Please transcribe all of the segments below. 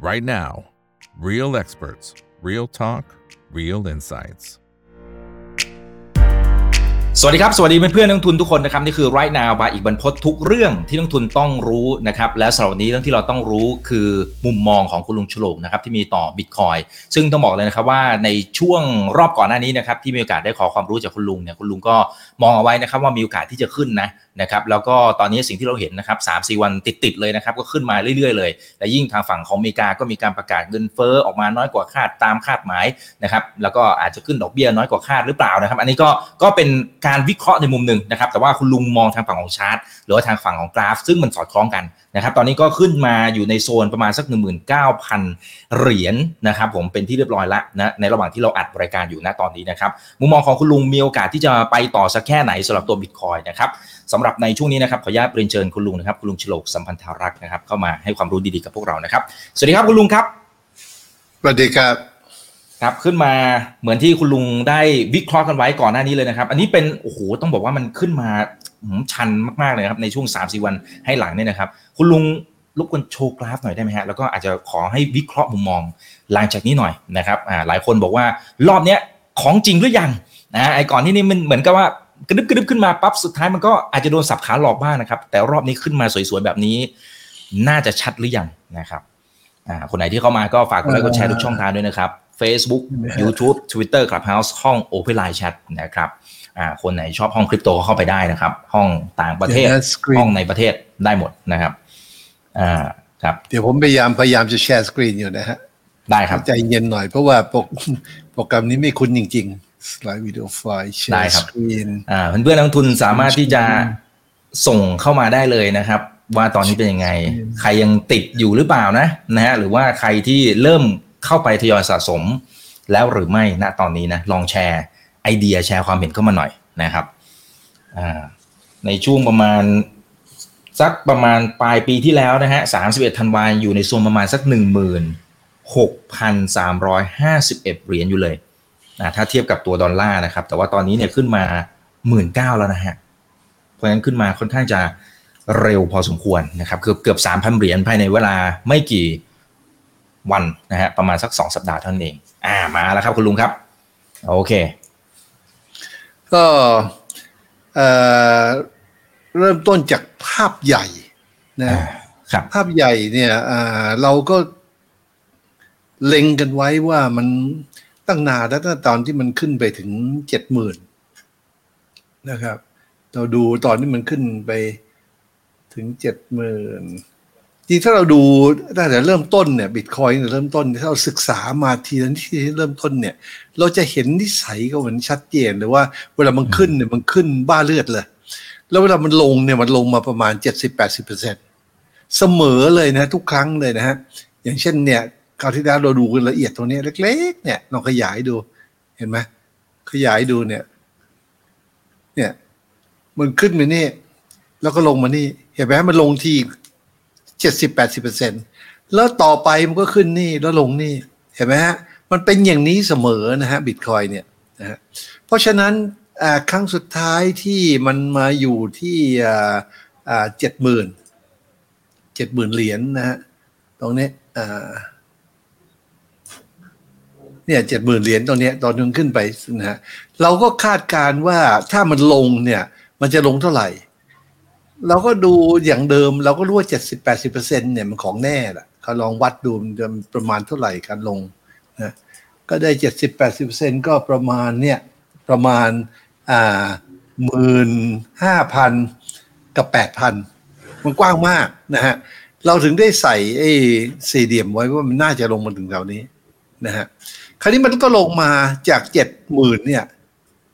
right now. Real experts, real talk, real insights. สวัสดีครับ สวัสดีเพื่อนๆนักทุนทุกคนนะครับ นี่คือ right now บายอีกบรรพททุกเรื่องที่นักทุนต้องรู้นะครับ และสำหรับวันนี้เรื่องที่เราต้องรู้คือมุมมองของคุณลุงฉลกนะครับที่มีต่อบิตคอยซึ่งต้องบอกเลยนะครับว่าในช่วงรอบก่อนหน้านี้นะครับที่มีโอกาสได้ขอความรู้จากคุณลุงเนี่ยคุณลุงก็มองเอาไว้นะครับว่ามีโอกาสที่จะขึ้นนะ นะครับแล้วก็ตอนนี้สิ่งที่เราเห็นนะครับสามสี่วันติดๆเลยนะครับก็ขึ้นมาเรื่อยๆ เลย และยิ่งทางฝั่งของอเมริกาก็มีการประกาศเงินเฟ้อออกมาน้อยกว่าคาดตามคาดหมายนะครับแล้วก็อาจจะขึ้นดอกเบี้ยน้อยกว่าคาดหรือเปล่านะครับ อันนี้ก็ก็เป็นการวิเคราะห์ในมุมหนึ่งนะครับแต่ว่าคุณลุงมองทางฝั่งของชาร์ตหรือว่าทางฝั่งของกราฟ ซึ่งมันสอดคล้องกันนะครับตอนนี้ก็ขึ้นมาอยู่ในโซนประมาณสัก 19,000 เหรียญนะครับผมเป็นที่เรียบร้อยแล้วนะในระหว่างที่เราอัดรายการอยู่ณตอนนี้นะครับมุมมองของคุณลุงมีโอกาสที่จะไปต่อสักแค่ไหนสำหรับตัวบิตคอยนะครับ สำหรับในช่วงนี้นะครับขออนุญาตเรียนเชิญคุณลุงนะครับคุณลุงฉลกสัมพันธารักษ์นะครับเข้ามาให้ความรู้ดีๆกับพวกเรานะครับ สวัสดีครับคุณลุงครับสวัสดีครับครับขึ้นมาเหมือนที่คุณลุงได้วิเคราะห์กันไว้ก่อนหน้านี้เลยนะครับ อันนี้เป็นโอ้โหต้องบอกว่ามันขึ้นมาชันมากๆเลยครับในช่วง3าสี่วันให้หลังเนี่ยนะครับ คุณลุงรบกวนโชว์กราฟหน่อยได้ไหมฮะแล้วก็อาจจะขอให้วิเคราะห์มุมมองหลังจากนี้หน่อยนะครับอ่าหลายคนบอกว่ารอบเนี้ยของจริงหรือยังนะไอ้ก่อนที่นี่มันเหมือนกับว่า กระดึบกระดึบขึ้นมาปั๊บสุดท้ายมันก็อาจจะโดนสับขาหลอกบ้างนะครับ แต่รอบนี้ขึ้นมาสวยๆแบบนี้ น่าจะชัดหรือยังนะครับอ่าคนไหนที่เข้ามาก็ฝากกดไลค์กดแชร์ทุกช่องทางด้วยนะครับ Facebook YouTube Twitter Clubhouse ห้อง Open Line Chat นะครับอ่าคนไหนชอบห้องคริปโตก็เข้าไปได้นะครับ ห้องต่างประเทศห้องในประเทศได้หมดนะครับอ่าครับเดี๋ยวผมพยายามพยายามจะแชร์สกรีนอยู่นะฮะได้ครับใจเย็นหน่อยเพราะว่าโปรโปรแกรมนี้ไม่คุ้นจริง ๆ สไลด์วิดีโอไฟล์แชได้ร์ครัสบกรีนอ่าเพื่อนๆนักลงทุนสามารถที่จะส่งเข้ามาได้เลยนะครับ ว่าตอนนี้เป็นยังไง ใครยังติดอยู่หรือเปล่านะนะฮะหรือว่าใครที่เริ่มเข้าไปทยอยสะสม แล้วหรือไม่ณตอนนี้นะลองแชร์ไอเดียแชร์ความเห็นเข้ามาหน่อยนะครับอ่าในช่วงประมาณสักประมาณปลายปีที่แล้วนะฮะ31ธันวาอยู่ในโซนประมาณสัก16,351เหรียญอยู่เลย นะถ้าเทียบกับตัวดอลลาร์นะครับ แต่ว่าตอนนี้เนี่ยขึ้นมา19,000แล้วนะฮะ เพราะฉะนั้นขึ้นมาค่อนข้างจะเร็วพอสมควรนะครับ เกือบเกือบสามพันเหรียญภายในเวลาไม่กี่วันนะฮะประมาณสักสองสัปดาห์เท่านั้นเอง อ่ามาแล้วครับคุณลุงครับ โอเค ก็เอ่อเริ่มต้นจากภาพใหญ่นะครับภาพใหญ่เนี่ยอ่าเราก็เล็งกันไว้ว่ามัน ตั้งนานแล้วตั้งตอนที่มันขึ้นไปถึงเจ็ดหมื่นนะครับ เราดูตอนที่มันขึ้นไปถึงเจ็ดหมื่นจริงถ้าเราดูตั้งแต่เริ่มต้นเนี่ยบิตคอยน์เริ่มต้นถ้าเราศึกษามาทีละที่เริ่มต้นเนี่ย เราจะเห็นนิสัยก็เหมือนชัดเจนเลยว่า เวลามันขึ้นเนี่ยมันขึ้นบ้าเลือดเลย แล้วเวลามันลงเนี่ยมันลงมาประมาณเจ็ดสิบแปดสิบเปอร์เซ็นเสมอเลยนะ ทุกครั้งเลยนะฮะอย่างเช่นเนี่ย คราวที่แล้วเราดูกันละเอียดตรงนี้เล็ก ๆ เนี่ยลองขยายดู เห็นไหมขยายดูเนี่ย เนี่ย มันขึ้นมานี่ แล้วก็ลงมานี่ เห็นไหมมันลงที่เจ็ดสิบแปดสิบเปอร์เซ็นแล้วต่อไปมันก็ขึ้นนี่แล้วลงนี่ เห็นไหมฮะ มันเป็นอย่างนี้เสมอนะฮะบิตคอยเนี่ยนะฮะเพราะฉะนั้นครั้งสุดท้ายที่มันมาอยู่ที่เจ็ดหมื่นเจ็ดหมื่นเหรียญนะฮะตรงนี้อ่า เนี่ยเจ็ดหมื่นเหรียญตรงนี้ตอนนึงขึ้นไปนะฮะเราก็คาดการว่าถ้ามันลงเนี่ย มันจะลงเท่าไหร่ เราก็ดูอย่างเดิม เราก็รู้ว่าเจ็ดสิบแปดสิบเปอร์เซ็นเนี่ยมันของแน่แหละเขาลองวัดดูมันจะประมาณเท่าไหร่การลงนะก็ได้เจ็ดสิบแปดสิบเปอร์เซ็นก็ประมาณเนี่ยประมาณอ่าหมื่นห้าพันกับแปดพันมันกว้างมากนะฮะเราถึงได้ใส่ไอ้สี่เหลี่ยมไว้ว่ามันน่าจะลงมาถึงแถวนี้นะฮะ คราวนี้มันก็ลงมาจากเจ็ดหมื่นเนี่ย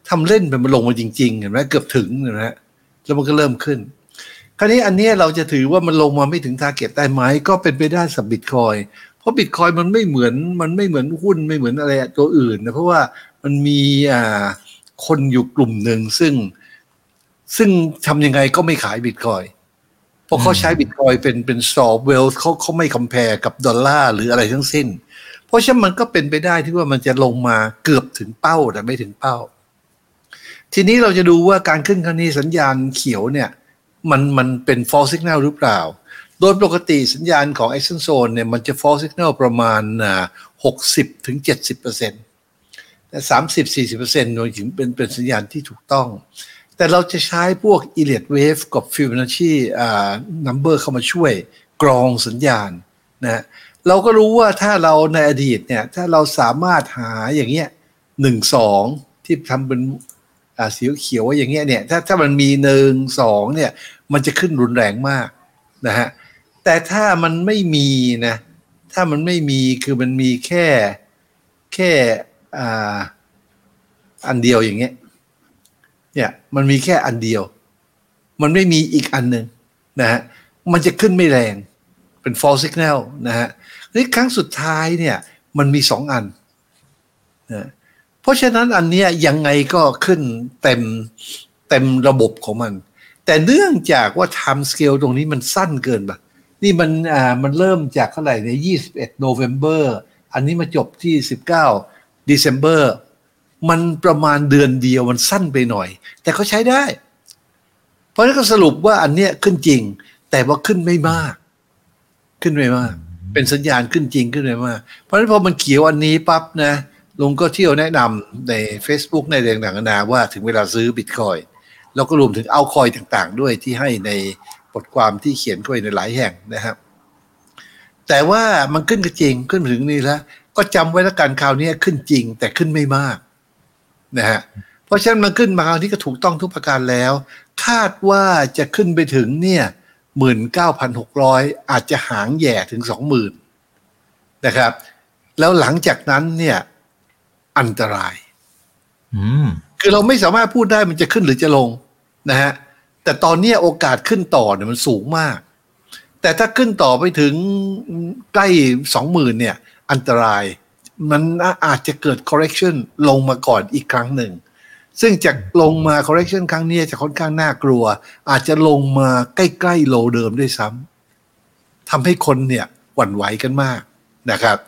ทำเล่นไปมันลงมาจริงๆเห็นไหมเกือบถึงเห็นไหมแล้วมันก็เริ่มขึ้น คราวนี้อันเนี้ยเราจะถือว่ามันลงมาไม่ถึง target ได้ไหมก็เป็นไปได้สำหรับบิตคอยน์เพราะบิตคอยน์มันไม่เหมือนมันไม่เหมือนหุ้นไม่เหมือนอะไรตัวอื่นนะเพราะว่ามันมีอ่าคนอยู่กลุ่มหนึ่งซึ่งซึ่งทำยังไงก็ไม่ขายบิตคอยเพราะเขาใช้บิตคอยเป็นเป็นซอฟเวลเขาเขาไม่ค m ม a r e กับดอลลาร์หรืออะไรทั้งสิ้นเพ ราะฉะนั้นมันก็เป็นไปได้ที่ว่ามันจะลงมาเกือบถึงเป้าแต่ไม่ถึงเป้า ทีนี้เราจะดูว่าการขึ้นครั้งนี้สัญญาณเขียวเนี่ยมันมันเป็น false signal หรือเปล่า โดยปกติสัญญาณของ action zone เนี่ยมันจะ false signal ประมาณ 60ถึง70เปอร์เซ็นต์แต่30 40เปอร์เซ็นต์โดยถึงเป็นเป็นสัญญาณที่ถูกต้อง แต่เราจะใช้พวก e l i o t wave กับ Fibonacci อ่า number เข้ามาช่วยกรองสัญญาณนะ เราก็รู้ว่าถ้าเราในอดีตเนี่ย ถ้าเราสามารถหาอย่างเงี้ยหนึ่งสองที่ทำเป็นอ่าสีเขียวว่าอย่างเงี้ยเนี่ย ถ้าถ้ามันมีหนึ่งสองเนี่ย มันจะขึ้นรุนแรงมากนะฮะแต่ถ้ามันไม่มีนะ ถ้ามันไม่มีคือมันมีแค่แค่อ่าอันเดียวอย่างเงี้ย เนี่ยมันมีแค่อันเดียว มันไม่มีอีกอันหนึ่งนะฮะมันจะขึ้นไม่แรงเป็น false signal นะฮะ นี่ครั้งสุดท้ายเนี่ย มันมีสองอันนะเพราะฉะนั้นอันเนี้ยยังไงก็ขึ้นเต็มเต็มระบบของมัน แต่เนื่องจากว่า time scale ตรงนี้มันสั้นเกินไปนี่มันอ่ามันเริ่มจากเท่าไหร่ใน21 November อันนี้มาจบที่19 December มันประมาณเดือนเดียวมันสั้นไปหน่อย แต่เขาใช้ได้ เพราะฉะนั้นก็สรุปว่าอันเนี้ยขึ้นจริง แต่ว่าขึ้นไม่มาก ขึ้นไม่มาก เป็นสัญญาณขึ้นจริงขึ้นไม่า เพราะฉะนั้นพอมันเขียวอันนี้ปั๊บนะลุงก็เที่ยวแนะนำใน Facebook ในแดงต่างๆนาว่าถึงเวลาซื้อบิตคอยแล้วก็รวมถึงเอาคอยต่างๆ ด้วยที่ให้ในบทความที่เขียนไว้ในหลายแห่งนะครับ แต่ว่ามันขึ้นก็จริงขึ้นถึงนี่แล้ว ก็จำไว้แล้วกันคราวนี้ขึ้นจริงแต่ขึ้นไม่มากนะฮะเพราะฉะนั้นมันขึ้นมาคราวนี้ก็ถูกต้องทุกประการแล้ว คาดว่าจะขึ้นไปถึงเนี่ย หมื่นเก้าพันหกร้อยอาจจะหางแย่ถึงสองหมื่นนะครับ แล้วหลังจากนั้นเนี่ยอันตรายอืมคือเราไม่สามารถพูดได้มันจะขึ้นหรือจะลงนะฮะแต่ตอนนี้โอกาสขึ้นต่อเนี่ยมันสูงมาก แต่ถ้าขึ้นต่อไปถึงใกล้สองหมื่นเนี่ย อันตรายมันอาจจะเกิด correction ลงมาก่อนอีกครั้งหนึ่ง ซึ่งจากลงมา correction ครั้งนี้จะค่อนข้างน่ากลัว อาจจะลงมาใกล้ๆโลเดิมด้วยซ้ำทำให้คนเนี่ยหวั่นไหวกันมากนะครับ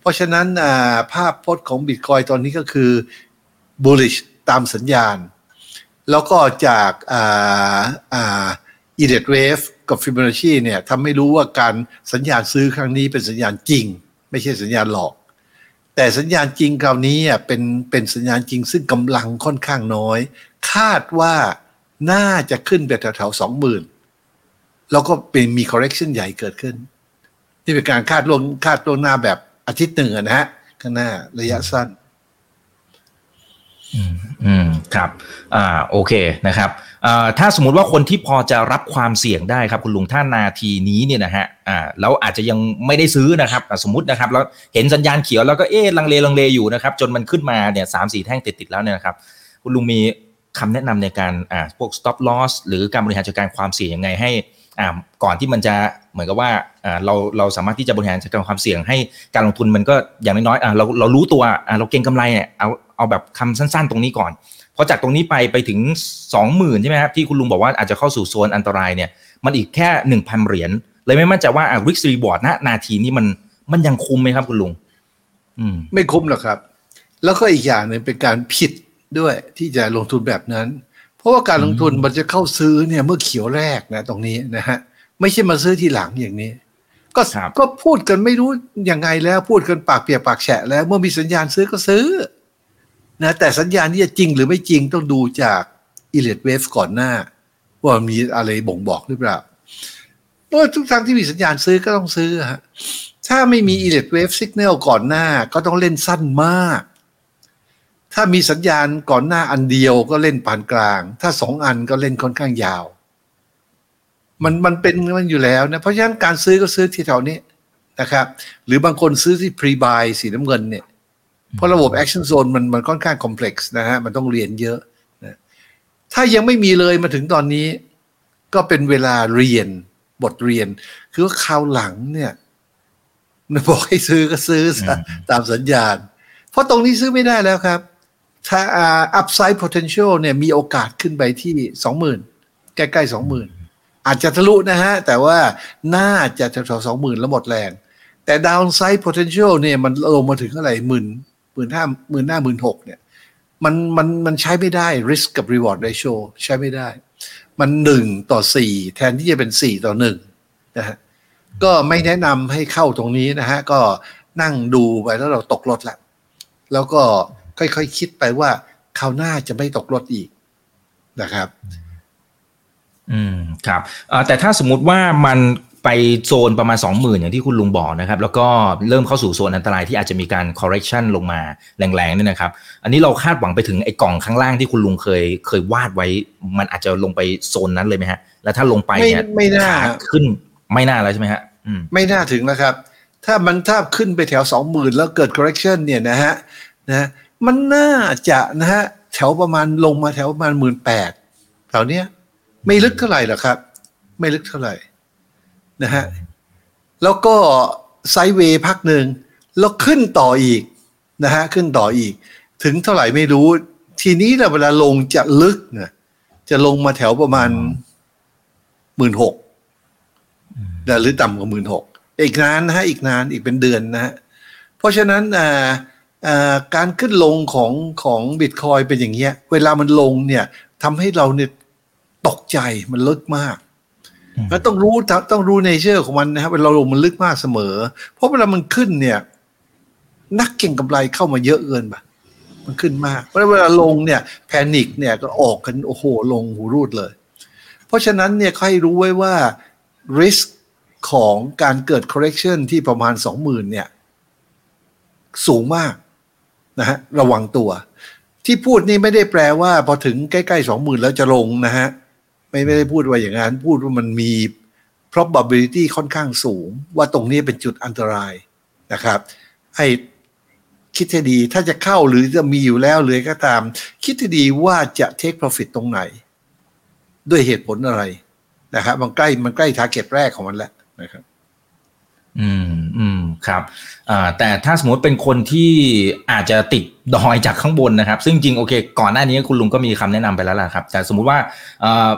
เพราะฉะนั้นภาพพจน์ของบิตคอยตอนนี้ก็คือ bullish ตามสัญญาณ แล้วก็จากอ่าอ่า e d e t wave กับ Fibonacci เนี่ยทำให้รู้ว่าการสัญญาณซื้อครั้งนี้เป็นสัญญาณจริง ไม่ใช่สัญญาณหลอก แต่สัญญาณจริงคราวนี้เป็นเป็นสัญญาณจริงซึ่งกำลังค่อนข้างน้อย คาดว่าน่าจะขึ้นไปแถวๆสองหมื่นแล้วก็เป็นมี correction ใหญ่เกิดขึ้น นี่เป็นการคาดล่วงคาดล่วงหน้าแบบอาทิตย์หนึ่งอนะฮะ ข้างหน้าระยะสั้น อืมครับ อ่า โอเคนะครับ ถ้าสมมติว่าคนที่พอจะรับความเสี่ยงได้ครับคุณลุงท่านนาทีนี้เนี่ยนะฮะอ่าแล้วอาจจะยังไม่ได้ซื้อนะครับสมมตินะครับแล้วเห็นสัญญาณเขียวแล้วก็เอ๊ะลังเลลังเลอยู่นะครับ จนมันขึ้นมาเนี่ยสามสี่แท่งติดติดแล้วเนี่ยนะครับ คุณลุงมีคำแนะนำในการอ่าพวก stop loss หรือการบริหารจัดการความเสี่ยงยังไงให้อ่าก่อนที่มันจะเหมือนกับว่าอ่าเราเราสามารถที่จะบริหารจัดการความเสี่ยงให้การลงทุนมันก็อย่างน้อยๆอ่าเราเรารู้ตัวอ่าเราเก็งกำไรเนี่ยเอาเอาแบบคำสั้น ๆ ตรงนี้ก่อน พอจากตรงนี้ไปไปถึงสองหมื่นใช่ไหมครับที่คุณลุงบอกว่าอาจจะเข้าสู่โซนอันตรายเนี่ยมันอีกแค่หนึ่งพันเหรียญเลยไม่มั่นใจว่าอ่า risk reward ณนาทีนี้มันมันยังคุ้มไหมครับคุณลุงอืมไม่คุ้มหรอกครับ แล้วก็อีกอย่างหนึ่งเป็นการผิดด้วยที่จะลงทุนแบบนั้น เพราะว่าการลงทุนมันจะเข้าซื้อเนี่ยเมื่อเขียวแรกนะตรงนี้นะฮะไม่ใช่มาซื้อทีหลังอย่างนี้ ก็ครับก็พูดกันไม่รู้ยังไงแล้วพูดกันปากเปียกปากแฉะแล้ว เมื่อมีสัญญาณซื้อก็ซื้อ นะแต่สัญญาณที่จะจริงหรือไม่จริงต้องดูจากอิเลดเวฟก่อนหน้า ว่ามีอะไรบ่งบอกหรือเปล่าเพราะทุกครั้งที่มีสัญญาณซื้อก็ต้องซื้อฮะถ้าไม่มี e l e c t wave signal ก่อนหน้าก็ต้องเล่นสั้นมาก ถ้ามีสัญญาณก่อนหน้าอันเดียวก็เล่นปานกลาง ถ้าสองอันก็เล่นค่อนข้างยาว มันมันเป็นมันอยู่แล้วนะเพราะฉะนั้นการซื้อก็ซื้อที่แถวนี้นะครับ หรือบางคนซื้อที่ pre buy สีน้ำเงินเนี่ย เพราะระบบ action zone มันมันค่อนข้าง complex นะฮะ มันต้องเรียนเยอะนะถ้ายังไม่มีเลยมาถึงตอนนี้ ก็เป็นเวลาเรียนบทเรียน คือว่าคราวหลังเนี่ยบอกให้ซื้อก็ซื้อซะตามสัญญาณ เพราะตรงนี้ซื้อไม่ได้แล้วครับ ถ้าอ่า upside potential เนี่ยมีโอกาสขึ้นไปที่สองหมื่นใกล้ๆสองหมื่นอาจจะทะลุนะฮะ แต่ว่าน่าจะแถวๆสองหมื่นแล้วหมดแรง แต่ downside potential เนี่ยมันลงมาถึงเท่าไหร่หมื่น หมื่นห้าหมื่นห้าหมื่นหกเนี่ย มันมันมันใช้ไม่ได้ risk กับ reward ratio ใช้ไม่ได้ มันหนึ่งต่อสี่แทนที่จะเป็นสี่ต่อหนึ่งนะฮะก็ไม่แนะนำให้เข้าตรงนี้นะฮะ ก็นั่งดูไปแล้วเราตกรถแล้วแล้วก็ค่อยๆคคิดไปว่าคราวหน้าจะไม่ตกรถอีกนะครับ อืมครับแต่ถ้าสมมุติว่ามัน ไปโซนประมาณ 20,000 อย่างที่คุณลุงบอกนะครับ แล้วก็เริ่มเข้าสู่โซนอันตรายที่อาจจะมีการ correction ลงมาแรงๆเนี่ยนะครับ อันนี้เราคาดหวังไปถึงไอ้กล่องข้างล่างที่คุณลุงเคยเคยวาดไว้ มันอาจจะลงไปโซนนั้นเลยไหมฮะ แล้วถ้าลงไปเนี่ยไม่น่าขึ้นไม่น่าแล้วใช่ไหมฮะไม่น่าถึงนะครับ ถ้ามันถ้าขึ้นไปแถวสองหมื่นแล้วเกิด correction เนี่ยนะฮะนะมันน่าจะนะฮะแถวประมาณลงมาแถวประมาณหมื่นแปดแถวเนี้ยไม่ลึกเท่าไหร่หรอกครับ ไม่ลึกเท่าไหร่ นะฮะแล้วก็ไซเวย์พักหนึ่งแล้วขึ้นต่ออีกนะฮะขึ้นต่ออีก ถึงเท่าไหร่ไม่รู้ ทีนี้เวลาลงจะลึกนะจะลงมาแถวประมาณหมื่นหกหรือต่ำกว่าหมื่นหกอีกนานนะฮะอีกนานอีกเป็นเดือนนะฮะเพราะฉะนั้นการขึ้นลงของของบิตคอยเป็นอย่างเงี้ย เวลามันลงเนี่ยทำให้เราเนี่ยตกใจมันลึกมาก แล้วต้องรู้ต้องรู้เนเจอร์ของมันนะครับเวลาลงมันลึกมากเสมอ เพราะเวลามันขึ้นเนี่ย นักเก่งกำไรเข้ามาเยอะเกินไปมันขึ้นมากเพราะเวลาลงเนี่ย แพนิคเนี่ยก็ออกกันโอ้โหลงหูรูดเลย เพราะฉะนั้นเนี่ยให้รู้ไว้ว่า risk ของการเกิด correction ที่ประมาณสองหมื่นเนี่ย สูงมากนะฮะระวังตัว ที่พูดนี่ไม่ได้แปลว่า พอถึงใกล้ๆสองหมื่นแล้วจะลงนะฮะ ไม่ไม่ได้พูดว่าอย่างนั้น พูดว่ามันมี probability ค่อนข้างสูง ว่าตรงนี้เป็นจุดอันตรายนะครับ ให้คิดให้ดีถ้าจะเข้าหรือจะมีอยู่แล้วเลยก็ตาม คิดให้ดีว่าจะ take profit ตรงไหน ด้วยเหตุผลอะไรนะครับมันใกล้มันใกล้ target แรกของมันแล้วนะครับ อืมอืมครับอ่าแต่ถ้าสมมติเป็นคนที่อาจจะติดดอยจากข้างบนนะครับ ซึ่งจริงโอเค ก่อนหน้านี้คุณลุงก็มีคำแนะนำไปแล้วล่ะครับ แต่สมมุติว่าอ่า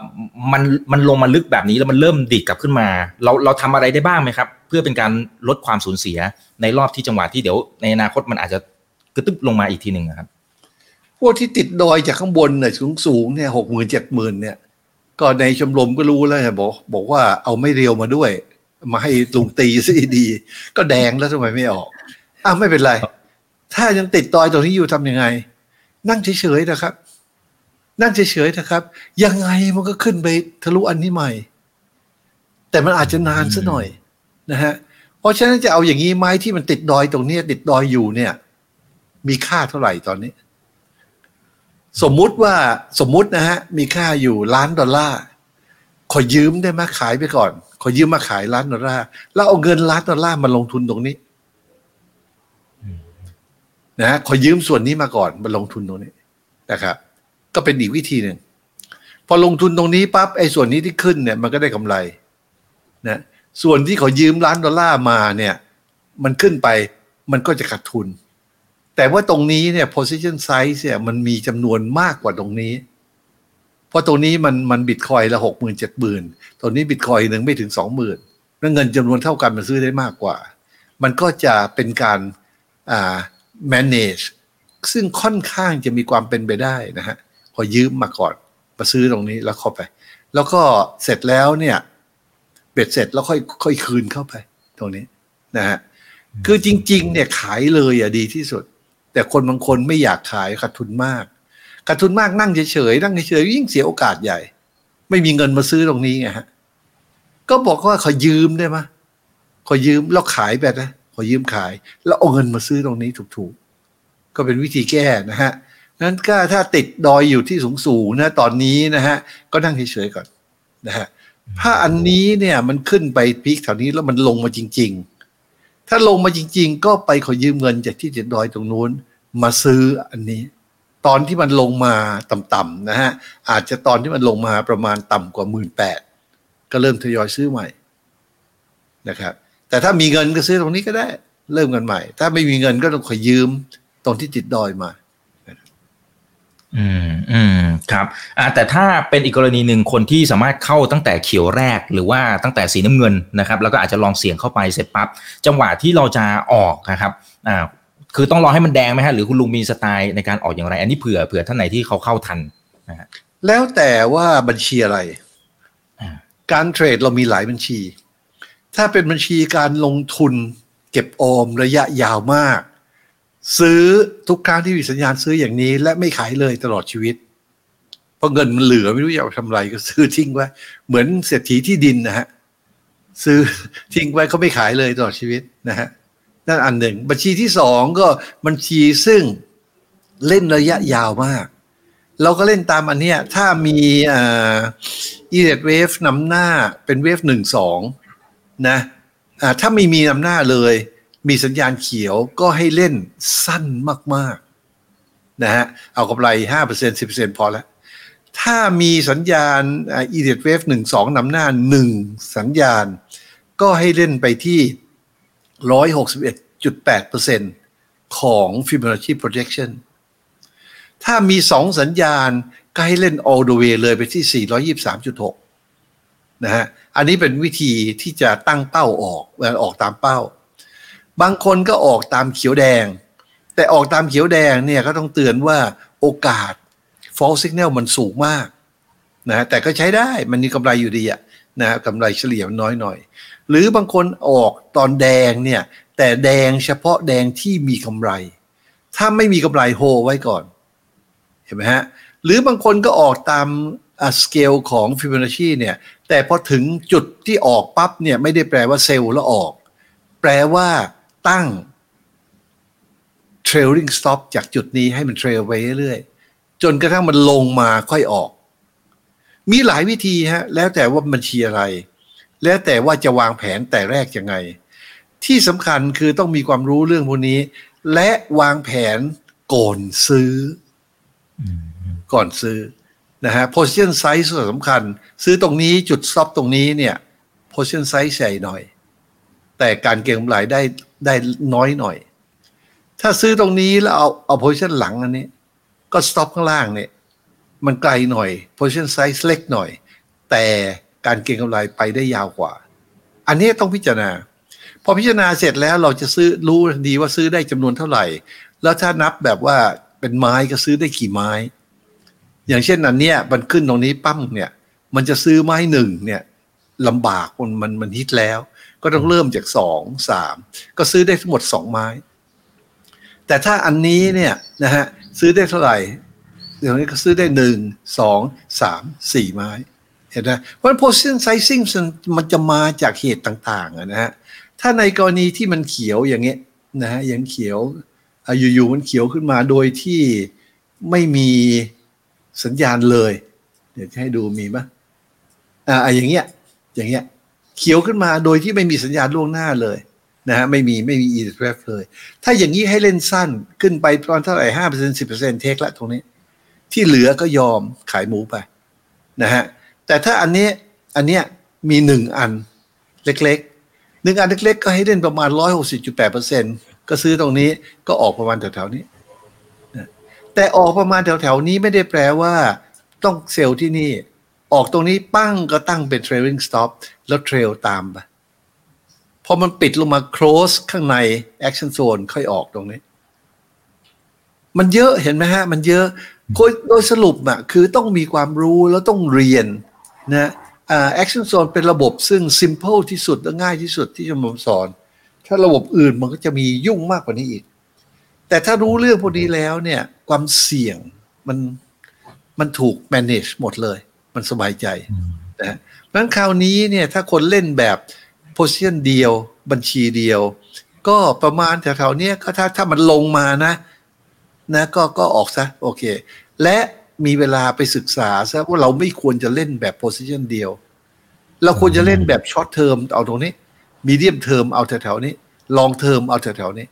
มันมันลงมาลึกแบบนี้แล้วมันเริ่มดิดกลับขึ้นมา เราเราทำอะไรได้บ้างไหมครับ เพื่อเป็นการลดความสูญเสียในรอบที่จังหวะที่เดี๋ยว ในอนาคตมันอาจจะกระตึบลงมาอีกทีหนึ่งครับ พวกที่ติดดอยจากข้างบนเนี่ยสูงสูงเนี่ยหกหมื่นเจ็ดหมื่นเนี่ย ก็ในชมรมก็รู้แล้วบอกบอกว่าเอาไม่เรียวมาด้วย มาให้ลุงตีซะดี ก็แดงแล้วทำไมไม่ออกอ้าวไม่เป็นไร ถ้ายังติดตอยตรงนี้อยู่ทำยังไง นั่งเฉยๆนะครับ นั่งเฉยๆนะครับ ยังไงมันก็ขึ้นไปทะลุอันนี้ใหม่ แต่มันอาจจะนานซะหน่อยนะฮะเพราะฉะนั้นจะเอาอย่างนี้ไม้ที่มันติดดอยตรงนี้ติดดอยอยู่เนี่ย มีค่าเท่าไหร่ตอนนี้ สมมุติว่าสมมุตินะฮะ มีค่าอยู่ล้านดอลลาร์ขอยืมได้ไหมขายไปก่อน ขอยืมมาขายล้านดอลลาร์แล้วเอาเงินล้านดอลลาร์มาลงทุนตรงนี้นะขอยืมส่วนนี้มาก่อนมาลงทุนตรงนี้นะครับ ก็เป็นอีกวิธีหนึ่งพอลงทุนตรงนี้ปั๊บไอ้ส่วนนี้ที่ขึ้นเนี่ย มันก็ได้กำไรนะส่วนที่เขายืมล้านดอลลาร์มาเนี่ย มันขึ้นไปมันก็จะขาดทุน แต่ว่าตรงนี้เนี่ย position size เนี่ยมันมีจำนวนมากกว่าตรงนี้ เพราะตรงนี้มันมันบิตคอยละหกหมื่นเจ็ดหมื่นตรงนี้บิตคอยหนึ่งไม่ถึงสองหมื่นแล้วเงินจำนวนเท่ากันมันซื้อได้มากกว่า มันก็จะเป็นการอ่า manage ซึ่งค่อนข้างจะมีความเป็นไปได้นะฮะพอยืมมาก่อนมาซื้อตรงนี้แล้วเข้าไป แล้วก็เสร็จแล้วเนี่ยเบ็ดเสร็จแล้วค่อยค่อยคืนเข้าไป ตรงนี้นะฮะคือจริง ๆ เนี่ยขายเลยอะดีที่สุด แต่คนบางคนไม่อยากขายขาดทุนมาก ขาดทุนมากนั่งเฉยๆนั่งเฉยๆยิ่งเสียโอกาสใหญ่ ไม่มีเงินมาซื้อตรงนี้ไงฮะก็บอกว่าขอยืมได้ไหมขอยืมแล้วขายแบบนะขอยืมขาย แล้วเอาเงินมาซื้อตรงนี้ถูกๆ ก็เป็นวิธีแก้นะฮะนั้นก็ถ้าติดดอยอยู่ที่สูงๆนะตอนนี้นะฮะก็นั่งเฉยๆก่อนนะฮะถ้าอันนี้เนี่ยมันขึ้นไปพีคแถวนี้แล้วมันลงมาจริง ๆ ถ้าลงมาจริง ๆ ก็ไปขอยืมเงินจากที่ติดดอยตรงนู้นมาซื้ออันนี้ ตอนที่มันลงมาต่ำๆนะฮะอาจจะตอนที่มันลงมาประมาณต่ำกว่าหมื่นแปดก็เริ่มทยอยซื้อใหม่นะครับ แต่ถ้ามีเงินก็ซื้อตรงนี้ก็ได้ เริ่มกันใหม่ ถ้าไม่มีเงินก็ต้องขอยืมตรงที่ติดดอยมาอืมอืมครับอ่าแต่ถ้าเป็นอีกกรณีหนึ่งคนที่สามารถเข้าตั้งแต่เขียวแรกหรือว่าตั้งแต่สีน้ำเงินนะครับ แล้วก็อาจจะลองเสี่ยงเข้าไปเสร็จปั๊บจังหวะที่เราจะออกนะครับอ่า คือต้องรอให้มันแดงไหมฮะหรือคุณลุงมีสไตล์ในการออกอย่างไร อันนี้เผื่อเผื่อท่านไหนที่เขาเข้าทันนะฮะแล้วแต่ว่าบัญชีอะไรการเทรดเรามีหลายบัญชี ถ้าเป็นบัญชีการลงทุนเก็บออมระยะยาวมาก ซื้อทุกครั้งที่มีสัญญาณซื้ออย่างนี้ และไม่ขายเลยตลอดชีวิต เพราะเงินมันเหลือไม่รู้จะเอาทำไรก็ซื้อทิ้งไว้ เหมือนเศรษฐีที่ดินนะฮะซื้อทิ้งไว้เขาไม่ขายเลยตลอดชีวิตนะฮะ นั่นอันหนึ่ง บัญชีที่สองก็บัญชีซึ่งเล่นระยะยาวมาก เราก็เล่นตามอันเนี้ยถ้ามีอีเดเวฟนำหน้าเป็นเวฟหนึ่งสองนะถ้าไม่มีนำหน้าเลย มีสัญญาณเขียวก็ให้เล่นสั้นมากๆนะฮะเอากำไรห้าเปอร์เซ็นสิบเปอร์เซ็นพอแล้วถ้ามีสัญญาณอีเด e เวฟหนึ่งสองนำหน้าหนึ่งสัญญาณ ก็ให้เล่นไปที่ ร้อยหกสิบเอ็ดจุดแปดเปอร์เซ็นของ Fibonacci projection ถ้ามีสองสัญญาณก็ให้เล่น all the way เลยไปที่ 423.6 นะฮะ อันนี้เป็นวิธีที่จะตั้งเป้าออกเวลาออกตามเป้า บางคนก็ออกตามเขียวแดง แต่ออกตามเขียวแดงเนี่ยก็ต้องเตือนว่าโอกาส false signal มันสูงมากนะแต่ก็ใช้ได้มันมีกำไรอยู่ดีอะนะกำไรเฉลี่ยมันน้อยหน่อย หรือบางคนออกตอนแดงเนี่ยแต่แดงเฉพาะแดงที่มีกำไร ถ้าไม่มีกำไรโฮไว้ก่อน เห็นไหมฮะ หรือบางคนก็ออกตามสเกลของฟิโบนัชชีเนี่ย แต่พอถึงจุดที่ออกปั๊บเนี่ยไม่ได้แปลว่า sell แล้วออก แปลว่าตั้ง trailing stop จากจุดนี้ให้มัน trail ไปเรื่อยๆ จนกระทั่งมันลงมาค่อยออก มีหลายวิธีฮะ แล้วแต่ว่าบัญชีอะไร แล้วแต่ว่าจะวางแผนแต่แรกยังไง ที่สำคัญคือต้องมีความรู้เรื่องพวกนี้ และวางแผนก่อนซื้ออก่อนซื้อนะฮะ position size สำคัญ ซื้อตรงนี้จุด stop ตรงนี้เนี่ย position size ใหญ่หน่อย แต่การเก็งกำไรได้ได้น้อยหน่อย ถ้าซื้อตรงนี้แล้วเอาเอา position หลังอันนี้ ก็ stop ข้างล่างเนี่ย มันไกลหน่อย position size เล็กหน่อย แต่ การเก็งกำไรไปได้ยาวกว่า อันนี้ต้องพิจารณา พอพิจารณาเสร็จแล้วเราจะซื้อรู้ดีว่าซื้อได้จำนวนเท่าไหร่ แล้วถ้านับแบบว่าเป็นไม้ก็ซื้อได้กี่ไม้ อย่างเช่นอันเนี้ยมันขึ้นตรงนี้ปั้มเนี่ย มันจะซื้อไม้หนึ่งเนี่ยลำบากมันมันมันฮิตแล้ว ก็ต้องเริ่มจากสองสามก็ซื้อได้ทั้งหมดสองไม้ แต่ถ้าอันนี้เนี่ยนะฮะซื้อได้เท่าไหร่เดี๋ยวนี้ก็ซื้อได้หนึ่งสองสามสี่ไม้ ห็นไหมเพราะ position sizing มันจะมาจากเหตุต่างๆนะฮะถ้าในกรณีที่มันเขียวอย่างเงี้ยนะฮะอย่างเขียวอยู่ๆมันเขียวขึ้นมาโดยที่ไม่มีสัญญาณเลย เดี๋ยวจะให้ดูมีไหมอ่าอย่างเงี้ยอย่างเงี้ยเขียวขึ้นมาโดยที่ไม่มีสัญญาณล่วงหน้าเลยนะฮะไม่มีไม่มี e t r a f เลย ถ้าอย่างนี้ให้เล่นสั้นขึ้นไปตอนเท่าไหร่ห้าเปอร์เซ็นสิบเปอร์เซ็นเทคละตรงนี้ ที่เหลือก็ยอมขายหมูไปนะฮะ แต่ถ้าอันนี้อันเนี้ยมีหนึ่งอันเล็กๆหนึ่งอันเล็ก ๆ ก็ให้เล่นประมาณร้อยหกสิบจุดแปดเปอร์เซ็นก็ซื้อตรงนี้ก็ออกประมาณแถวๆนี้ แต่ออกประมาณแถวๆนี้ไม่ได้แปลว่า ต้องเซลล์ที่นี่ ออกตรงนี้ปั้งก็ตั้งเป็น trailing stop แล้วเทรลตามไปพอมันปิดลงมา close ข้างใน action zone ค่อยออกตรงนี้ มันเยอะเห็นไหมฮะ มันเยอะโดยสรุปอะคือต้องมีความรู้แล้วต้องเรียน นะอ่า action zone เป็นระบบซึ่ง simple ที่สุดและง่ายที่สุดที่จะผมสอน ถ้าระบบอื่นมันก็จะมียุ่งมากกว่านี้อีก แต่ถ้ารู้เรื่องพวกนี้แล้วเนี่ย ความเสี่ยงมันมันถูก manage หมดเลย มันสบายใจนะเพราะฉะนั้นคราวนี้เนี่ยถ้าคนเล่นแบบ position เดียว บัญชีเดียว ก็ประมาณแถวๆนี้ก็ถ้าถ้ามันลงมานะ นะก็ก็ออกซะโอเค และ มีเวลาไปศึกษาซะว่าเราไม่ควรจะเล่นแบบ position เดียว เราควรจะเล่นแบบ short term เอาตรงนี้ medium term เอาแถวๆนี้ long term เอาแถวๆนี้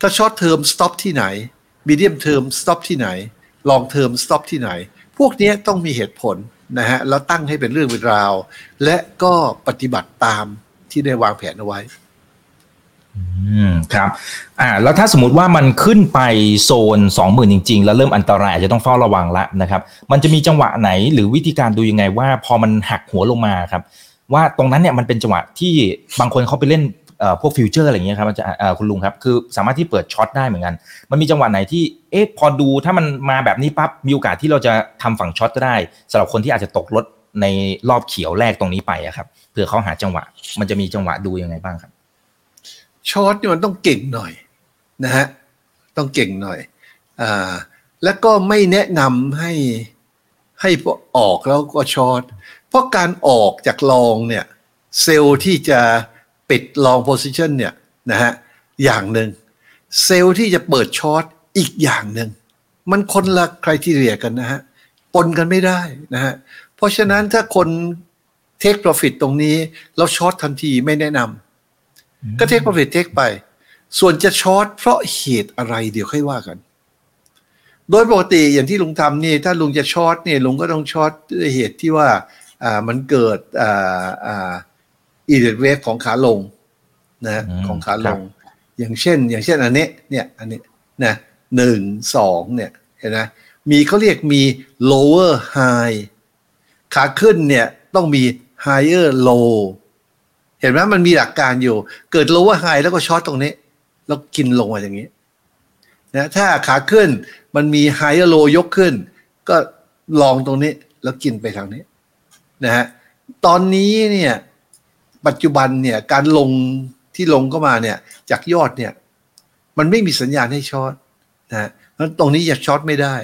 ถ้า short term stop ที่ไหน medium term stop ที่ไหน long term stop ที่ไหน พวกนี้ต้องมีเหตุผลนะฮะแล้วตั้งให้เป็นเรื่องเป็นราว และก็ปฏิบัติตามที่ได้วางแผนเอาไว้ ครับอ่าแล้วถ้าสมมติว่ามันขึ้นไปโซนสองหมื่นจริง ๆ แล้วเริ่มอันตรายจะต้องเฝ้าระวังละนะครับ มันจะมีจังหวะไหนหรือวิธีการดูยังไงว่าพอมันหักหัวลงมาครับ ว่าตรงนั้นเนี่ยมันเป็นจังหวะที่บางคนเขาไปเล่นพวก future อะไรอย่างเงี้ยครับอาจารย์คุณลุงครับ คือสามารถที่เปิด short ได้เหมือนกัน มันมีจังหวะไหนที่เอ๊ะพอดูถ้ามันมาแบบนี้ปั๊บมีโอกาสที่เราจะทำฝั่ง short ก็ได้สำหรับคนที่อาจจะตกรถในรอบเขียวแรกตรงนี้ไปอะครับเผื่อเขาหาจังหวะ มันจะมีจังหวะดูยังไงบ้างครับ short นี่มันต้องเก่งหน่อยนะฮะต้องเก่งหน่อยอ่าแล้วก็ไม่แนะนำให้ให้ออกแล้วก็ short เพราะการออกจาก long เนี่ย sell ที่จะปิด long position เนี่ยนะฮะอย่างหนึ่ง sell ที่จะเปิด short อีกอย่างหนึ่งมันคนละ criteria กันนะฮะปนกันไม่ได้นะฮะเพราะฉะนั้นถ้าคน take profit ตรงนี้แล้ว short ทันทีไม่แนะนำ ก็ take profit take ไป ส่วนจะ short เพราะเหตุอะไรเดี๋ยวค่อยว่ากัน โดยปกติอย่างที่ลุงทำนี่ถ้าลุงจะ short เนี่ยลุงก็ต้อง short ด้วยเหตุที่ว่าอ่ามันเกิดอ่าอ่า Elliott Wave ของขาลงนะของขาลง อย่างเช่น อย่างเช่นอันนี้เนี่ยอันนี้นะหนึ่งสองเนี่ยเห็นไหมมีเขาเรียกมี lower high ขาขึ้นเนี่ยต้องมี higher low เห็นไหมมันมีหลักการอยู่ เกิด lower high แล้วก็ short ตรงนี้ แล้วกินลงมาอย่างนี้นะถ้าขาขึ้นมันมี higher low ยกขึ้น ก็ long ตรงนี้แล้วกินไปทางนี้นะฮะตอนนี้เนี่ยปัจจุบันเนี่ยการลงที่ลงก็มาเนี่ยจากยอดเนี่ยมันไม่มีสัญญาณให้ short นะนั้นตรงนี้จะ short ไม่ได้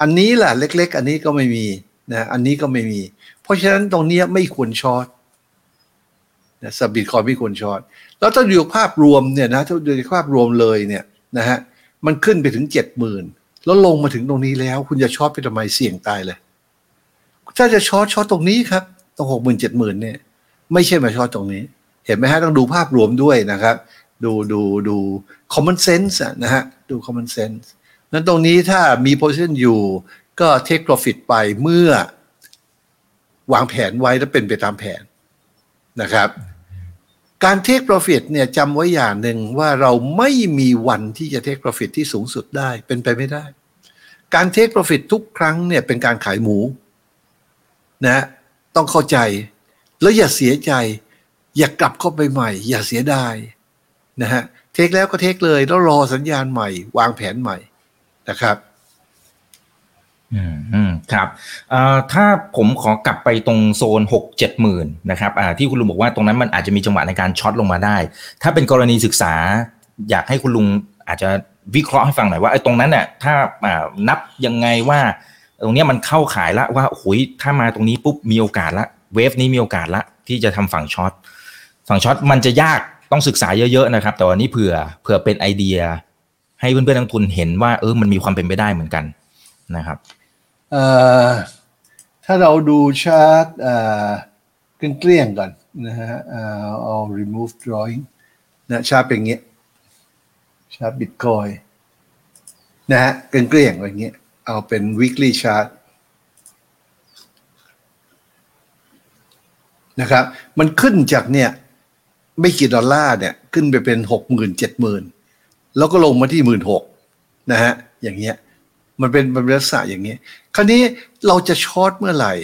อันนี้แหละเล็ก ๆ อันนี้ก็ไม่มีนะอันนี้ก็ไม่มี เพราะฉะนั้นตรงนี้ไม่ควร short สำหรับบิตคอยน์ไม่ควร short แล้วถ้าดูภาพรวมเนี่ยนะถ้าดูภาพรวมเลยเนี่ยนะฮะมันขึ้นไปถึงเจ็ดหมื่นแล้วลงมาถึงตรงนี้แล้ว คุณจะ short ไปทำไมเสี่ยงตายเลย ถ้าจะ short short ตรงนี้ครับตรงหกหมื่นเจ็ดหมื่นเนี่ย ไม่ใช่มา short ตรงนี้ เห็นไหมฮะต้องดูภาพรวมด้วยนะครับ ดูดูดู common sense นะฮะดู common sense นั้นตรงนี้ถ้ามี position อยู่ก็ take profit ไปเมื่อ วางแผนไว้แล้วเป็นไปตามแผน นะครับการ take profit เนี่ยจำไว้อย่างหนึ่งว่าเราไม่มีวันที่จะ take profit ที่สูงสุดได้เป็นไปไม่ได้ การ take profit ทุกครั้งเนี่ยเป็นการขายหมูนะต้องเข้าใจแล้วอย่าเสียใจ อย่ากลับเข้าไปใหม่ อย่าเสียดายนะฮะเทคแล้วก็เทคเลยแล้วรอสัญญาณใหม่ วางแผนใหม่นะครับ อืมอืมครับเอ่อถ้าผมขอกลับไปตรงโซนหกเจ็ดหมื่นนะครับอ่าที่คุณลุงบอกว่าตรงนั้นมันอาจจะมีจังหวะในการช็อตลงมาได้ ถ้าเป็นกรณีศึกษา อยากให้คุณลุงอาจจะวิเคราะห์ให้ฟังหน่อยว่าไอ้ตรงนั้นเนี่ยถ้าอ่านับยังไงว่า ตรงนี้มันเข้าขายละว่าโอ้ยถ้ามาตรงนี้ปุ๊บมีโอกาสละwave นี้มีโอกาสละที่จะทำฝั่ง short ฝั่ง short มันจะยากต้องศึกษาเยอะๆนะครับ แต่วันนี้เผื่อเผื่อเป็นไอเดีย ให้เพื่อนๆนักลงทุนเห็นว่าเออมันมีความเป็นไปได้เหมือนกันนะครับ ถ้าเราดูชาร์ตเกลี้ยงก่อนนะฮะเอา remove drawing นะชาร์ตเป็นอย่างเงี้ยชาร์ตบิตคอยน์นะฮะเกลี้ยงอย่างเงี้ยเอาเป็น weekly chart นะครับ มันขึ้นจากเนี่ยไม่กี่ดอลลาร์เนี่ยขึ้นไปเป็นหกหมื่นเจ็ดหมื่นแล้วก็ลงมาที่หมื่นหกนะฮะอย่างเงี้ย มันเป็นเป็นลักษณะอย่างเงี้ย คราวนี้เราจะ short เมื่อไหร่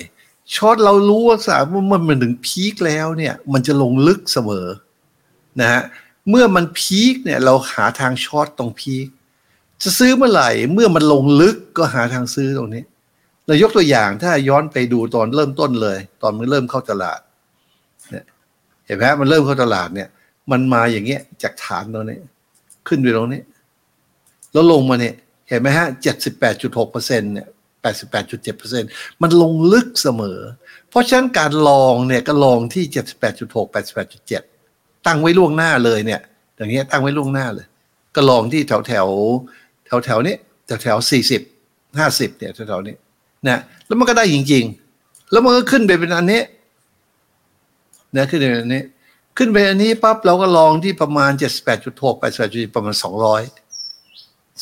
short เรารู้ว่าสาว่ามันมันถึง peak แล้วเนี่ย มันจะลงลึกเสมอนะฮะเมื่อมัน peak เนี่ย เราหาทาง short ตรง peakจะซื้อเมื่อไหร่ เมื่อมันลงลึกก็หาทางซื้อตรงนี้ เรายกตัวอย่างถ้าย้อนไปดูตอนเริ่มต้นเลย ตอนมันเริ่มเข้าตลาดเห็นไหมมันเริ่มเข้าตลาดเนี่ย มันมาอย่างเงี้ยจากฐานตรงนี้ ขึ้นไปตรงนี้ แล้วลงมาเนี่ย เห็นไหมฮะ 78.6%เนี่ย 88.7%มันลงลึกเสมอ เพราะฉะนั้นการลองเนี่ยก็ลองที่ 78.6 88.7 ตั้งไว้ล่วงหน้าเลยเนี่ย อย่างเงี้ยตั้งไว้ล่วงหน้าเลย ก็ลองที่แถวแถวแถวแถวนี้แถวแถว40 50เนี่ยแถวแถวนี้นะแล้วมันก็ได้จริง ๆ แล้วมันก็ขึ้นไปเป็นอันนี้นะขึ้นไปเป็นอันนี้ ขึ้นไปอันนี้ปั๊บเราก็ลองที่ประมาณ 78.6 88.7ประมาณ 200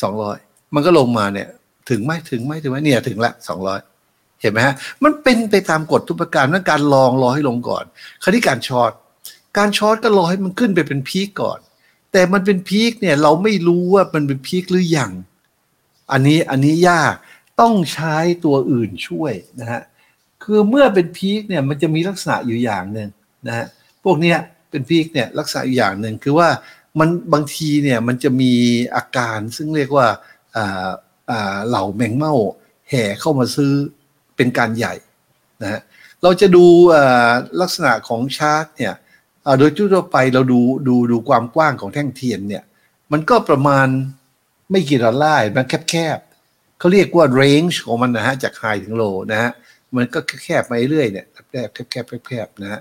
200 มันก็ลงมาเนี่ย ถึงไหมถึงไหมถึงไหมเนี่ยถึงละสองร้อยเห็นไหมฮะ มันเป็นไปตามกฎทุกประการนั่นการลองรอให้ลงก่อนคราวนี้การ short การ short ก็รอให้มันขึ้นไปเป็น peak ก่อน แต่มันเป็น peak เนี่ยเราไม่รู้ว่ามันเป็น peak หรือยัง อันนี้อันนี้ยากต้องใช้ตัวอื่นช่วยนะฮะคือเมื่อเป็น peak เนี่ยมันจะมีลักษณะอยู่อย่างหนึ่งนะฮะพวกเนี้ยเป็น peak เนี่ยลักษณะอยู่อย่างหนึ่งคือว่ามันบางทีเนี่ยมันจะมีอาการซึ่งเรียกว่า เหล่าแมงเม่าแห่เข้ามาซื้อเป็นการใหญ่นะฮะเราจะดูลักษณะของชาร์ตเนี่ยโดยทั่วไปเราดูดูดูความกว้างของแท่งเทียนเนี่ยมันก็ประมาณไม่กี่ดอลลาร์มันแคบๆเขาเรียกว่า range ของมันนะฮะจาก high ถึง low นะฮะมันก็แคบไปเรื่อยเนี่ยแคบแคบแคบแคบนะฮะ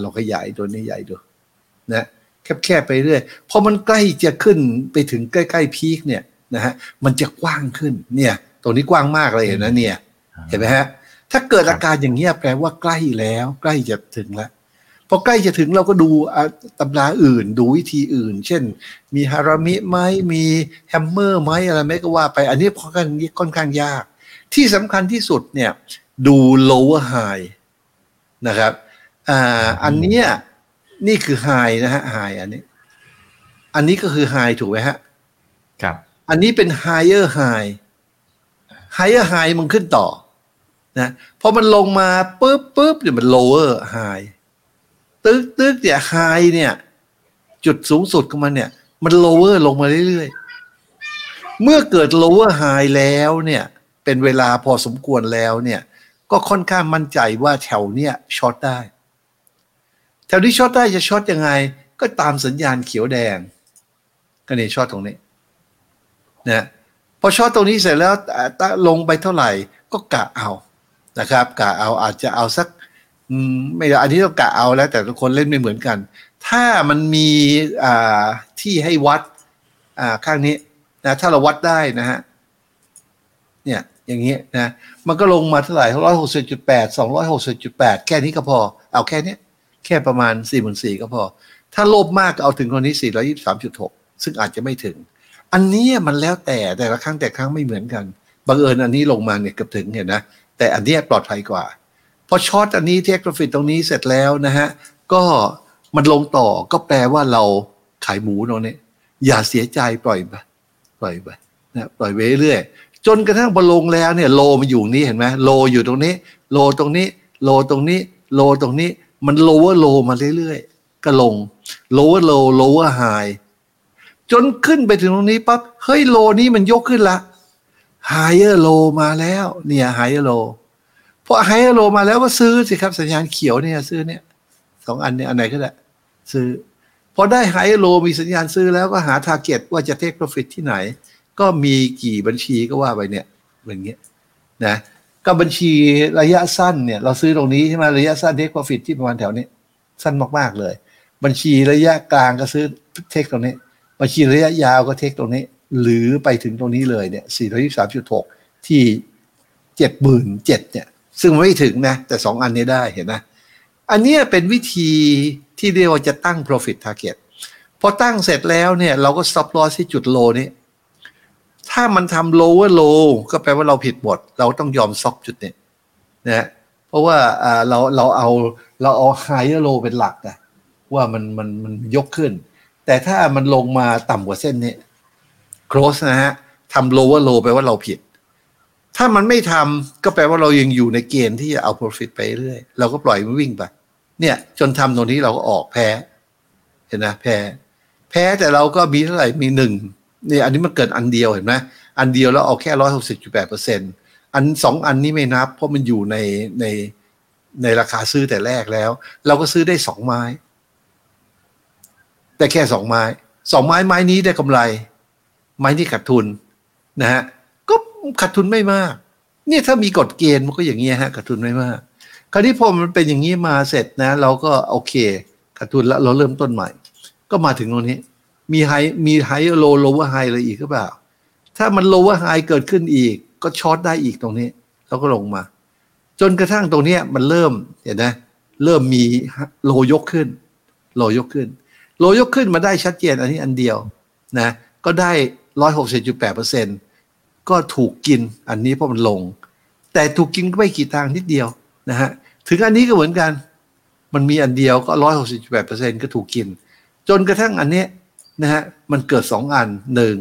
เราขยายตัวนี้ใหญ่ดูนะแคบๆไปเรื่อยพอมันใกล้จะขึ้นไปถึงใกล้ๆ peak เนี่ย นะฮะมันจะกว้างขึ้นเนี่ย ตรงนี้กว้างมากเลยเห็นนะเนี่ย เห็นไหมฮะ ถ้าเกิดอาการอย่างเงี้ยแปลว่าใกล้แล้ว ใกล้จะถึงแล้วพอใกล้จะถึงเราก็ดูตำราอื่น ดูวิธีอื่น เช่น มีฮารามิไหมมีแฮมเมอร์ไหมอะไรไม่ก็ว่าไป อันนี้ค่อนข้างค่อนข้างยาก ที่สำคัญที่สุดเนี่ยดู lower high นะครับอ่าอันเนี้ยนี่คือ high นะฮะ high อันนี้ อันนี้ก็คือ high ถูกไหมฮะ ครับ อันนี้เป็น higher high higher high มันขึ้นต่อนะพอมันลงมาปุ๊บปุ๊บเดี๋ยวมัน lower high ตึกตึกเนี่ย high เนี่ย จุดสูงสุดของมันเนี่ย มัน lower ลงมาเรื่อยๆ เมื่อเกิด lower high แล้วเนี่ย เป็นเวลาพอสมควรแล้วเนี่ย ก็ค่อนข้างมั่นใจว่าแถวเนี้ยช็อตได้ แถวที่ short ได้จะ short ยังไง ก็ตามสัญญาณเขียวแดง ก็เนี่ย short ตรงนี้ นะพอ short ตรงนี้เสร็จแล้วลงไปเท่าไหร่ก็กะเอานะครับกะเอาอาจจะเอาสักไม่อันนี้ต้องกะเอาแล้วแต่ทุกคนเล่นไม่เหมือนกัน ถ้ามันมีที่ให้วัดข้างนี้นะถ้าเราวัดได้นะฮะเนี่ยอย่างเงี้ยนะมันก็ลงมาเท่าไหร่ร้อยหกสิบจุดแปดสองร้อยหกสิบจุดแปดแค่นี้ก็พอ เอาแค่นี้แค่ประมาณสี่หมื่นสี่ก็พอ ถ้าโลภมากก็เอาถึงคนนี้สี่ร้อยี่สามจุดหกซึ่งอาจจะไม่ถึง อันนี้มันแล้วแต่แต่ละครั้งแต่ครั้งไม่เหมือนกันบังเอิญอันนี้ลงมาเนี่ยเกือบถึงเห็นนะแต่อันนี้ปลอดภัยกว่าพอช็อตอันนี้เทคโปรฟิตตรงนี้เสร็จแล้วนะฮะก็มันลงต่อก็แปลว่าเราขายหมูตรงนี้อย่าเสียใจปล่อยไปปล่อยไปนะปล่อยไปเรื่อยจนกระทั่งพอลงแล้วเนี่ยโลมันอยู่นี่เห็นไหมโลอยู่ตรงนี้ low ตรงนี้ low ตรงนี้ low ตรงนี้ มัน lower low มาเรื่อยๆก็ลง lower low lower high จนขึ้นไปถึงตรงนี้ปั๊บเฮ้ย low นี้มันยกขึ้นละ higher low มาแล้ว เนี่ย higher low พอ high low มาแล้วก็ซื้อสิครับ สัญญาณเขียวเนี่ยซื้อเนี่ยสองอันเนี่ยอันไหนก็ได้ซื้อพอได้ high low มีสัญญาณซื้อแล้วก็หา target ว่าจะ take profit ที่ไหน ก็มีกี่บัญชีก็ว่าไปเนี่ยอย่างเงี้ยนะก็บัญชีระยะสั้นเนี่ยเราซื้อตรงนี้ใช่ไหมระยะสั้นเทคโปรฟิตที่ประมาณแถวนี้ สั้นมากๆเลย บัญชีระยะกลางก็ซื้อเทคตรงนี้ บัญชีระยะยาวก็เทคตรงนี้ หรือไปถึงตรงนี้เลยเนี่ยสี่ร้อยยี่สามจุดหกที่เจ็ดหมื่นเนี่ย ซึ่งไม่ถึงนะ แต่สองอันนี้ได้เห็นไหมอันนี้เป็นวิธีที่เรียกว่าจะตั้ง profit target พอตั้งเสร็จแล้วเนี่ย เราก็ stop loss ที่จุด low นี้ ถ้ามันทำ lower low ก็แปลว่าเราผิดหมดเราต้องยอมซอกจุดนี้นะเพราะว่าเราเราเอาเราเอา higher low เป็นหลักนะว่ามันมันมันยกขึ้น แต่ถ้ามันลงมาต่ำกว่าเส้นนี้ close นะฮะทำ lower low แปลว่าเราผิด ถ้ามันไม่ทำก็แปลว่าเรายังอยู่ในเกณฑ์ที่จะเอา profit ไปเรื่อย เราก็ปล่อยมันวิ่งไป เนี่ย จนทำตรงนี้เราก็ออกแพ้ เห็นนะแพ้ แพ้แต่เราก็มีเท่าไหร่ มีหนึ่งเนี่ยอันนี้มันเกิดอันเดียวเห็นไหมอันเดียวแล้วเอาแค่ร้อยหกสิบจุดแปดเปอร์เซ็นต์อันสองอันนี้ไม่นับ เพราะมันอยู่ในในในราคาซื้อแต่แรกแล้ว เราก็ซื้อได้สองไม้ ได้แค่สองไม้สองไม้ไม้นี้ได้กำไร ไม้นี้ขาดทุนนะฮะก็ขาดทุนไม่มากเนี่ยถ้ามีกฎเกณฑ์มันก็อย่างเงี้ยฮะขาดทุนไม่มาก คราวนี้พอมันเป็นอย่างนี้มาเสร็จนะ เราก็โอเคขาดทุนแล้วเราเริ่มต้นใหม่ ก็มาถึงตรงนี้ มีไฮมีไฮโลโลว่าไฮอะไรอีกหรือเปล่า ถ้ามันโลว่าไฮเกิดขึ้นอีก ก็ช็อตได้อีกตรงนี้แล้วก็ลงมา จนกระทั่งตรงนี้มันเริ่มเห็นไหมเริ่มมีโลยกขึ้น โลยกขึ้น โลยกขึ้นมาได้ชัดเจนอันนี้อันเดียวนะก็ได้ร้อยหกสิบจุดแปดเปอร์เซ็นต์ก็ถูกกินอันนี้เพราะมันลง แต่ถูกกินก็ไม่กี่ทางนิดเดียวนะฮะถึงอันนี้ก็เหมือนกัน มันมีอันเดียวก็ร้อยหกสิบแปดเปอร์เซ็นก็ถูกกิน จนกระทั่งอันนี้นะฮะมันเกิดสองอันหนึ่ง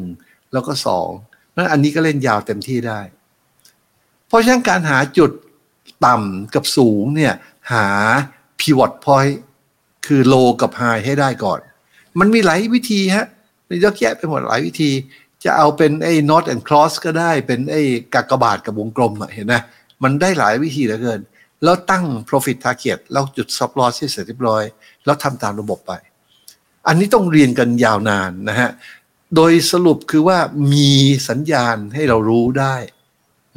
แล้วก็สองนั้นอันนี้ก็เล่นยาวเต็มที่ได้ เพราะฉะนั้นการหาจุดต่ำกับสูงเนี่ยหา pivot point คือโลกับไฮให้ได้ก่อน มันมีหลายวิธีฮะมีเยอะแยะไปหมดหลายวิธี จะเอาเป็นไอ้ n o t and cross ก็ได้เป็นไอ้กากบาทกับวงกลมเห็นไหมมันได้หลายวิธีเหลือเกิน แล้วตั้ง profit target แล้วจุด stop loss ที่เสร็จเรียบร้อย แล้วทำตามระบบไป อันนี้ต้องเรียนกันยาวนานนะฮะ โดยสรุปคือว่ามีสัญญาณให้เรารู้ได้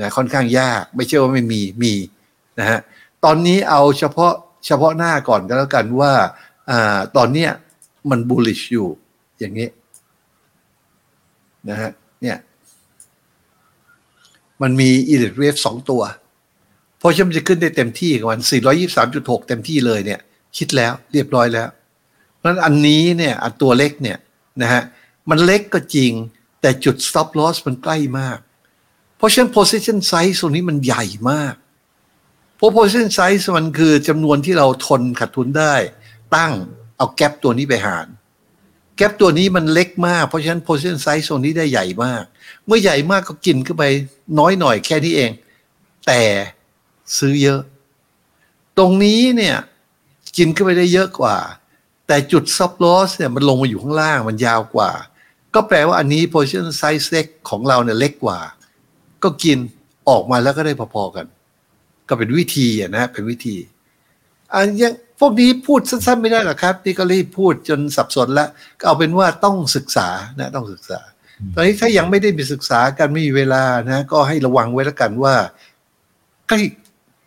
นะค่อนข้างยากไม่ใช่ว่าไม่มีมีนะฮะตอนนี้เอาเฉพาะเฉพาะหน้าก่อนก็แล้วกันว่าอ่าตอนเนี้ย มัน bullish อยู่อย่างนี้นะฮะเนี่ยมันมี elite wave สองตัว เพราะฉะนั้นมันจะขึ้นได้เต็มที่กับวัน 423.6 เต็มที่เลยเนี่ย คิดแล้วเรียบร้อยแล้ว เพราะฉะนั้นอันนี้เนี่ยอันตัวเล็กเนี่ยนะฮะมันเล็กก็จริงแต่จุด stop loss มันใกล้มาก เพราะฉะนั้น position size ตรงนี้มันใหญ่มาก เพราะ position size มันคือจำนวนที่เราทนขาดทุนได้ ตั้ง เอาแกปตัวนี้ไปหาร แกปตัวนี้มันเล็กมาก เพราะฉะนั้น position size ตรงนี้ได้ใหญ่มาก เมื่อใหญ่มากก็กินเข้าไปน้อยหน่อยแค่นี้เอง แต่ซื้อเยอะ ตรงนี้เนี่ยกินเข้าไปได้เยอะกว่า แต่จุด stop loss เนี่ยมันลงมาอยู่ข้างล่างมันยาวกว่า ก็แปลว่าอันนี้ position size เล็กของเราเนี่ยเล็กกว่า ก็กินออกมาแล้วก็ได้พอๆกัน ก็เป็นวิธีอะนะเป็นวิธี อันยัง พวกนี้พูดสั้นๆไม่ได้หรอกครับนี่ก็รีบพูดจนสับสนแล้วก็เอาเป็นว่าต้องศึกษานะต้องศึกษา ตอนนี้ถ้ายังไม่ได้มีศึกษากันไม่มีเวลานะ ก็ให้ระวังไว้แล้วกันว่า ใกล้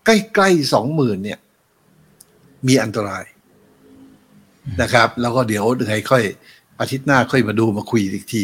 ใกล้ใกล้สองหมื่นเนี่ย มีอันตรายนะครับ แล้วก็เดี๋ยวยังไงค่อยอาทิตย์หน้าค่อยมาดูมาคุยอีกที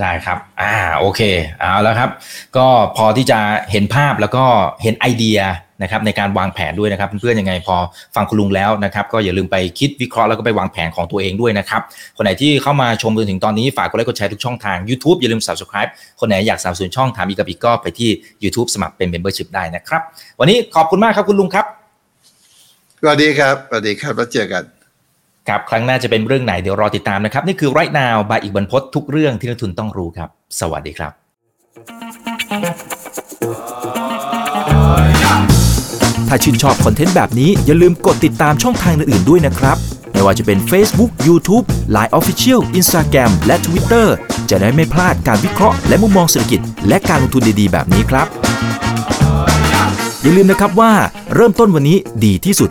ได้ครับ อ่า โอเค เอาแล้วครับ ก็พอที่จะเห็นภาพแล้วก็เห็นไอเดียนะครับในการวางแผนด้วยนะครับ เพื่อนๆยังไงพอฟังคุณลุงแล้วนะครับ ก็อย่าลืมไปคิดวิเคราะห์แล้วก็ไปวางแผนของตัวเองด้วยนะครับ คนไหนที่เข้ามาชมจนถึงตอนนี้ฝากกดไลค์กดแชร์ทุกช่องทาง YouTube อย่าลืม Subscribe คนไหนอยากสนับสนุนช่องถามอีกกับอีกก็ไปที่ YouTube สมัครเป็น Membership ได้นะครับ วันนี้ขอบคุณมากครับคุณลุงครับสวัสดีครับสวัสดีครับแล้วเจอกัน ครับครั้งหน้าจะเป็นเรื่องไหนเดี๋ยวรอติดตามนะครับ นี่คือ right now บายอีกบรรพททุกเรื่องที่นักทุนต้องรู้ครับ สวัสดีครับ ถ้าชื่นชอบคอนเทนต์แบบนี้อย่าลืมกดติดตามช่องทางอื่นๆด้วยนะครับไม่ว่าจะเป็น Facebook, YouTube, Line Official, Instagram และ Twitter จะได้ไม่พลาดการวิเคราะห์และมุมมองเศรษฐกิจ และการลงทุนดีๆ แบบนี้ครับ อย่าลืมนะครับว่าเริ่มต้นวันนี้ดีที่สุด